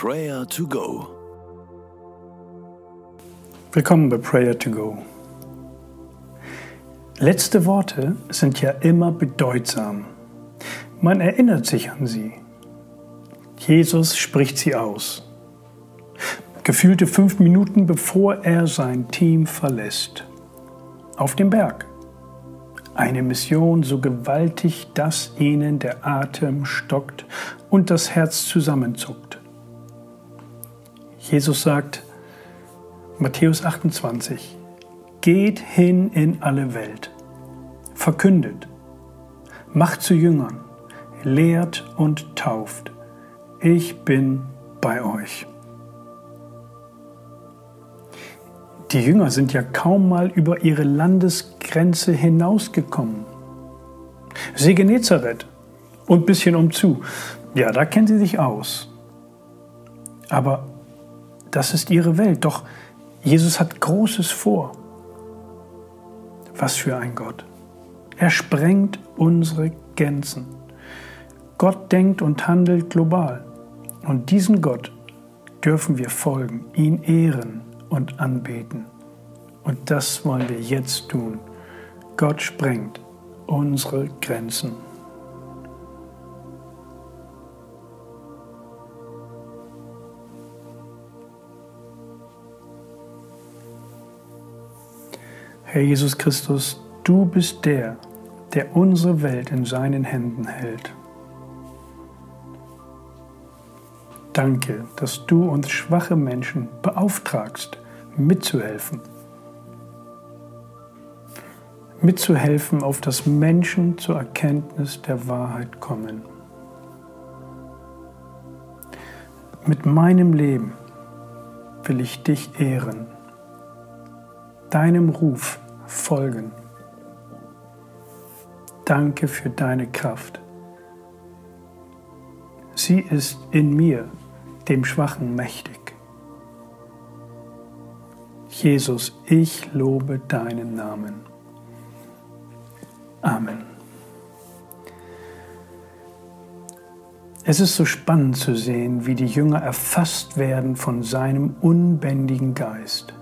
Prayer to Go. Willkommen bei Prayer to Go. Letzte Worte sind ja immer bedeutsam. Man erinnert sich an sie. Jesus spricht sie aus. Gefühlte fünf Minuten bevor er sein Team verlässt. Auf dem Berg. Eine Mission so gewaltig, dass ihnen der Atem stockt und das Herz zusammenzuckt. Jesus sagt, Matthäus 28, Geht hin in alle Welt, verkündet, macht zu Jüngern, lehrt und tauft. Ich bin bei euch. Die Jünger sind ja kaum mal über ihre Landesgrenze hinausgekommen. See Genezareth und bisschen umzu. Ja, da kennen sie sich aus. Aber das ist ihre Welt. Doch Jesus hat Großes vor. Was für ein Gott. Er sprengt unsere Grenzen. Gott denkt und handelt global. Und diesen Gott dürfen wir folgen, ihn ehren und anbeten. Und das wollen wir jetzt tun. Gott sprengt unsere Grenzen. Herr Jesus Christus, du bist der, der unsere Welt in seinen Händen hält. Danke, dass du uns schwache Menschen beauftragst, mitzuhelfen. Mitzuhelfen, auf das Menschen zur Erkenntnis der Wahrheit kommen. Mit meinem Leben will ich dich ehren deinem Ruf folgen. Danke für deine Kraft. Sie ist in mir, dem Schwachen, mächtig. Jesus, ich lobe deinen Namen. Amen. Es ist so spannend zu sehen, wie die Jünger erfasst werden von seinem unbändigen Geist.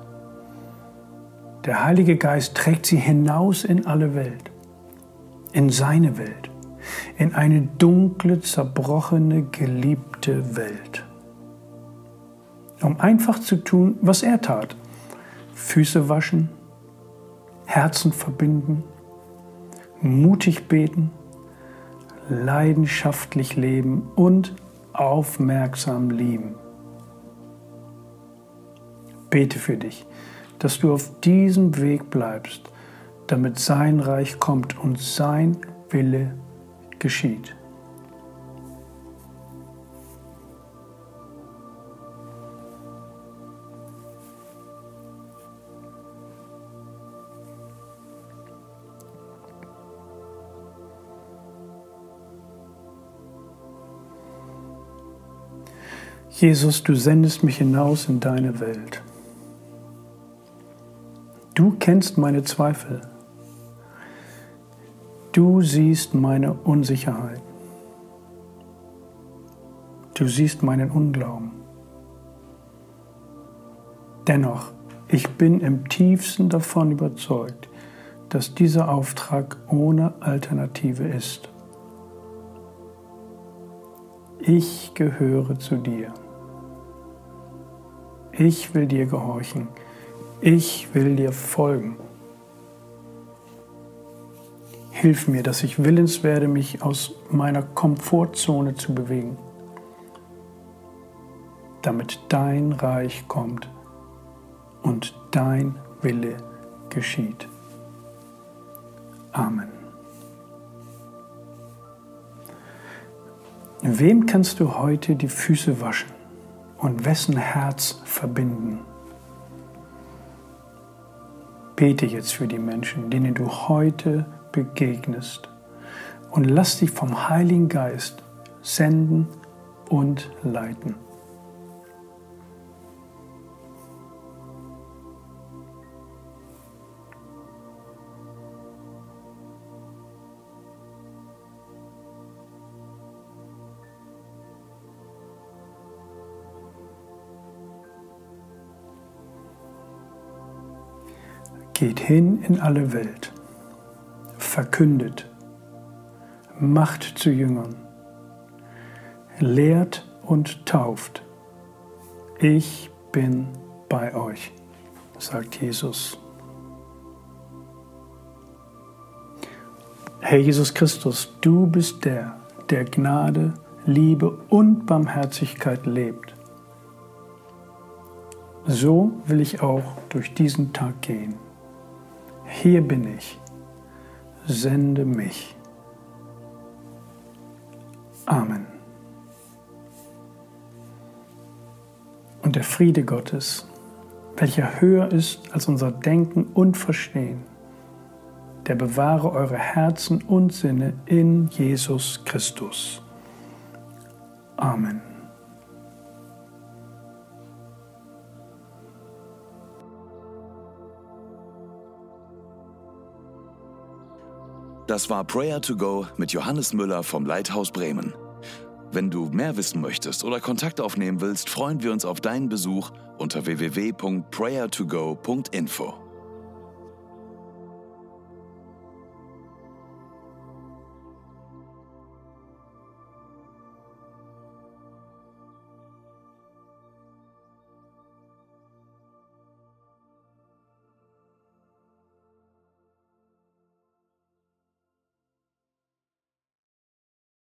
Der Heilige Geist trägt sie hinaus in alle Welt, in seine Welt, in eine dunkle, zerbrochene, geliebte Welt. Um einfach zu tun, was er tat. Füße waschen, Herzen verbinden, mutig beten, leidenschaftlich leben und aufmerksam lieben. Bete für dich dass du auf diesem Weg bleibst, damit sein Reich kommt und sein Wille geschieht. Jesus, du sendest mich hinaus in deine Welt. Du kennst meine Zweifel. Du siehst meine Unsicherheit. Du siehst meinen Unglauben. Dennoch, ich bin im tiefsten davon überzeugt, dass dieser Auftrag ohne Alternative ist. Ich gehöre zu dir. Ich will dir gehorchen ich will dir folgen. Hilf mir, dass ich willens werde, mich aus meiner Komfortzone zu bewegen, damit dein Reich kommt und dein Wille geschieht. Amen. Wem kannst du heute die Füße waschen und wessen Herz verbinden? Bete jetzt für die Menschen, denen du heute begegnest und lass dich vom Heiligen Geist senden und leiten. Geht hin in alle Welt, verkündet, macht zu Jüngern, lehrt und tauft. Ich bin bei euch, sagt Jesus. Herr Jesus Christus, du bist der, der Gnade, Liebe und Barmherzigkeit lebt. So will ich auch durch diesen Tag gehen. Hier bin ich, sende mich. Amen. Und der Friede Gottes, welcher höher ist als unser Denken und Verstehen, der bewahre eure Herzen und Sinne in Jesus Christus. Amen. Das war Prayer to Go mit Johannes Müller vom Leithaus Bremen. Wenn du mehr wissen möchtest oder Kontakt aufnehmen willst, freuen wir uns auf deinen Besuch unter www.prayertogo.info.